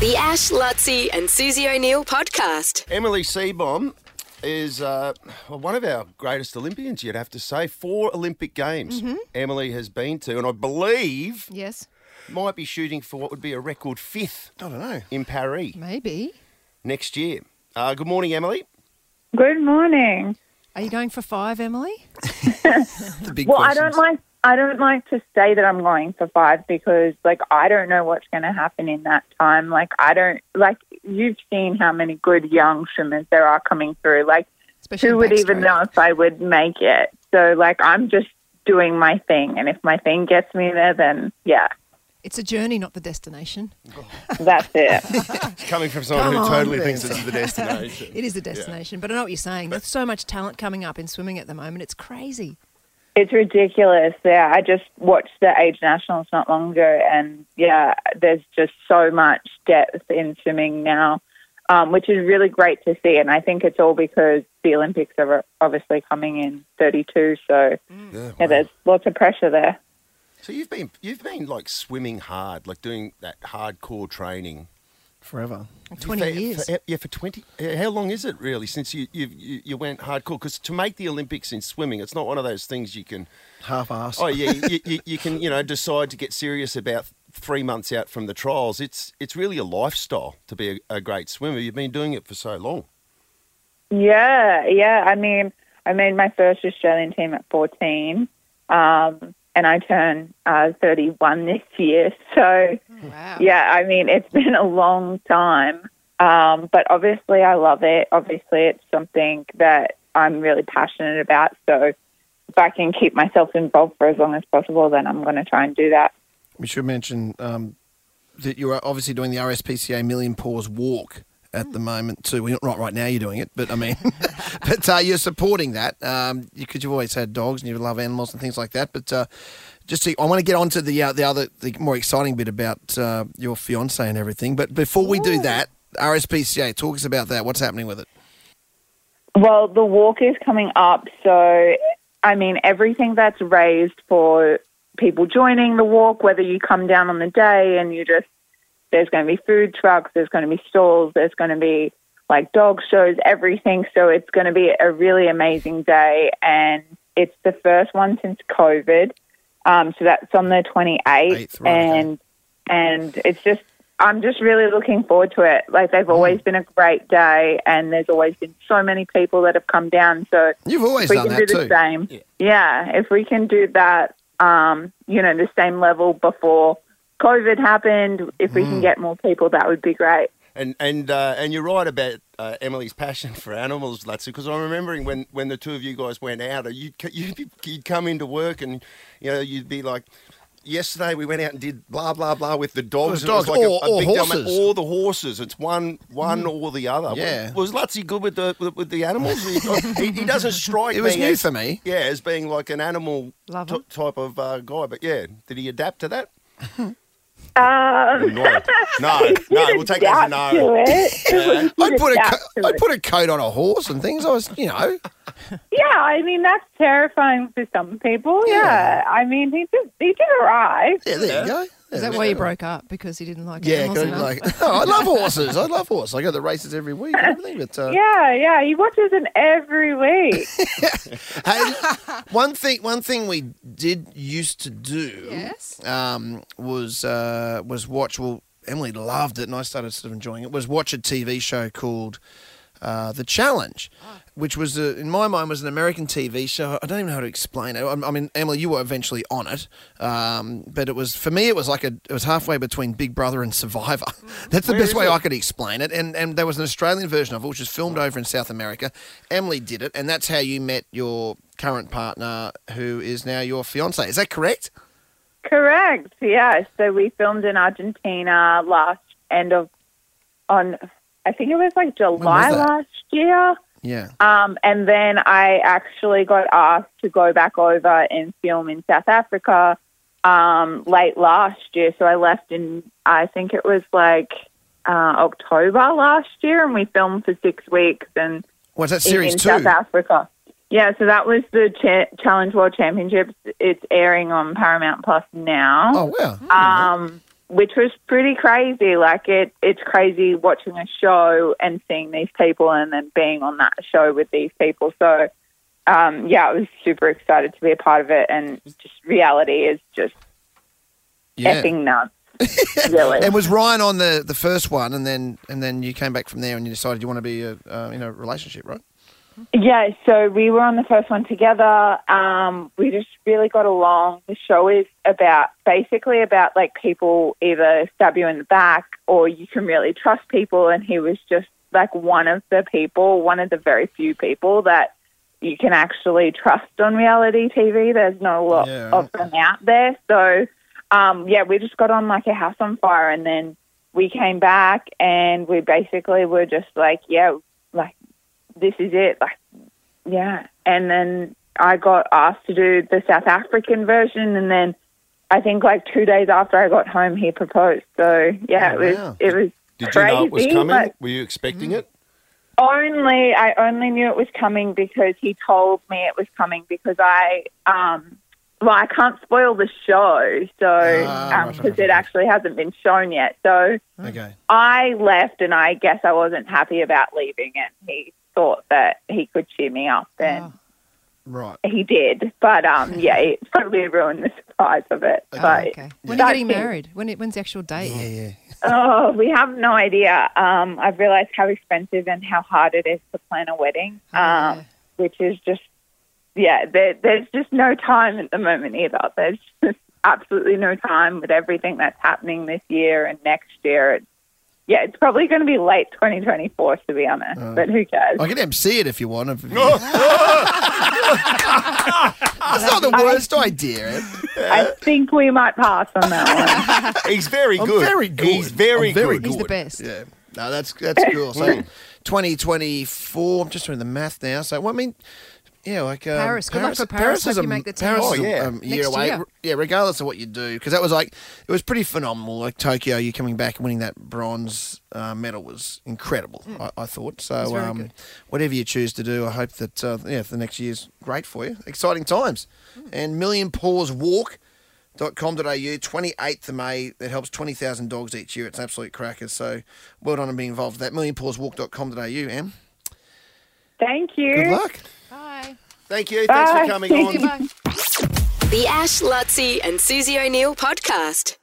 The Ash, Lutzi, and Susie O'Neill podcast. Emily Seebohm is uh, well, one of our greatest Olympians, you'd have to say. Four Olympic Games Emily has been to, and I believe Yes, might be shooting for what would be a record fifth I don't know. in Paris maybe. next year. Uh, good morning, Emily. Good morning. Are you going for five, Emily? The big Well, I don't like I don't like to say that I'm going for five because like I don't know what's going to happen in that time. Like I don't like you've seen how many good young swimmers there are coming through. Like Especially who would even know if I would make it? So like I'm just doing my thing, and if my thing gets me there, then yeah, It's a journey, not the destination. that's it. It's coming from someone Come who totally Ben. thinks it's the destination. It is the destination, but I know what you're saying. There's so much talent coming up in swimming at the moment. It's crazy. It's ridiculous. Yeah, I just watched the age nationals not long ago, and yeah, there's just so much depth in swimming now, um, which is really great to see. And I think it's all because the Olympics are obviously coming in 32, so Yeah, yeah, there's lots of pressure there. So you've been you've been like swimming hard, like doing that hardcore training. Forever. 20 for, years. For, yeah, for twenty. uh, How long is it really since you you, you, you went hardcore? Because to make the Olympics in swimming, it's not one of those things you can. Half ass. Oh yeah, you, you, you can you know decide to get serious about three months out from the trials. It's it's really a lifestyle to be a, a great swimmer. You've been doing it for so long. Yeah, yeah. I mean, I made my first Australian team at 14, um, and I turn uh, 31 this year. So. Wow. Yeah, I mean, it's been a long time. Um, but obviously, I love it. Obviously, it's something that I'm really passionate about. So if I can keep myself involved for as long as possible, then I'm going to try and do that. We should mention um, that you are obviously doing the RSPCA Million Paws Walk at the moment too. Well, not right now you're doing it, but I mean, but uh, you're supporting that um, because you've always had dogs and you love animals and things like that. But uh, just to, I want to get on to the uh, the other the more exciting bit about uh, your fiance and everything. But before we do that, RSPCA, talk us about that. What's happening with it? Well, the walk is coming up. So, I mean, everything that's raised for people joining the walk, whether you come down on the day and you just, there's going to be food trucks, there's going to be stalls, there's going to be like dog shows, everything. So, it's going to be a really amazing day. And it's the first one since COVID. Um, so, that's on the 28th. Eighth, right, okay. and, and it's just, I'm just really looking forward to it. Like they've always been a great day, and there's always been so many people that have come down. So You've always if we done can that do the too. same, yeah. If we can do that, um, you know, the same level before COVID happened, if we Mm. can get more people, that would be great. And and uh, and you're right about uh, Emily's passion for animals, Lutzi, because I'm remembering when, when the two of you guys went out, you'd, you'd, be, you'd come into work and, you know, you'd be like, yesterday we went out and did blah, blah, blah with the dogs. It was dogs like or- or big deal, mate. horses. Or the horses. It's one one or the other. Yeah. Was, was Lutzi good with the, with, with the animals? he, he doesn't strike It was new as, for me. Yeah, as being like an animal Lover. t- type of uh, guy. But yeah, did he adapt to that? Um, No, no, no. We'll take that as a no. it. I'd put a co- to I'd put a coat on a horse and things. I was, you know, Yeah, I mean that's terrifying for some people. Yeah. Yeah, I mean he did he did arrive. yeah. There you go. Is that why you broke up? Because he didn't like Yeah, animals good, enough? like oh, I love horses. I love horses. I go to the races every week everything. But uh, Yeah, yeah, he watches it every week. hey, one thing, one thing we did used to do Yes. um, was uh, was watch. Well, Emily loved it, and I started sort of enjoying it. Was watch a TV show called uh, The Challenge, which was a, in my mind was an American TV show. I don't even know how to explain it. I, I mean, Emily, you were eventually on it, um, but it was for me. It was like a it was halfway between Big Brother and Survivor. That's the Where best way it? I could explain it. And and there was an Australian version of it, which was filmed over in South America. Emily did it, and that's how you met your current partner, who is now your fiance. Is that correct? Correct. Yeah. So we filmed in Argentina last end of on I think it was like July that? last year. Yeah. Um, and then I actually got asked to go back over and film in South Africa um, late last year. So I left in I think it was like uh, October last year, and we filmed for six weeks and Was that in, series in two? South Africa. Yeah, so that was the cha- Challenge World Championships. It's airing on Paramount Plus now. Oh wow. Um, which was pretty crazy. Like it, it's crazy watching a show and seeing these people, and then being on that show with these people. So, um, yeah, I was super excited to be a part of it, and just reality is just Yeah. effing nuts. really. And was Ryan on the, the first one, and then and then you came back from there, and you decided you want to be a, uh, in a relationship, right? Yeah, so we were on the first one together. Um, we just really got along. The show is about basically about like people either stab you in the back or you can really trust people. And he was just like one of the people, one of the very few people that you can actually trust on reality TV. There's not a lot Yeah, of them out there. So, um, yeah, we just got on like a house on fire and then we came back and we basically were just like, yeah, like this is it. Like, yeah. And then I got asked to do the South African version, and then I think like two days after I got home, he proposed. So yeah, Oh, it was wow. it was Did you crazy. know it was coming? but Were you expecting it? only I only knew it was coming because he told me it was coming because I um well I can't spoil the show so Ah, um right, because right, it actually hasn't been shown yet so Okay. I left and I guess I wasn't happy about leaving and he thought that he could cheer me up and Oh. Right. he did but um yeah it totally ruined the surprise of it Oh, but okay. When are you that's getting it. married? When, when's the actual date? Yeah, yeah. Oh, we have no idea. Um, I've realized how expensive and how hard it is to plan a wedding, Oh, um, yeah. which is just, yeah, there, there's just no time at the moment either. There's just absolutely no time with everything that's happening this year and next year. It's, yeah, it's probably going to be late 2024, to be honest, Oh. but who cares? I can MC it if you want. If you- oh. That's not the worst idea. I think we might pass on that one. He's very I'm good. very good. He's very I'm very good. He's the best. Yeah. No, that's that's cool. So, 2024. I'm just doing the math now. So, well, I mean, yeah, like um, Paris. Good luck for Paris. is Hope a, you make the Paris team. is Oh, a, yeah. um, year Next away. year. Yeah, regardless of what you do, because that was like it was pretty phenomenal. Like Tokyo, you coming back and winning that bronze uh, medal was incredible. I, I thought was so. very Um, good. whatever you choose to do, I hope that uh, yeah, the next year's great for you. Exciting times. And Million Paws Walk com.au, 28th of May. That helps 20,000 dogs each year. It's an absolute cracker. So well done on being involved with that. Millionpawswalk.com.au, Em. Thank you. Good luck. Bye. Thank you. Thanks Bye. for coming on. Bye. The Ash, Lutzi, and Susie O'Neill podcast.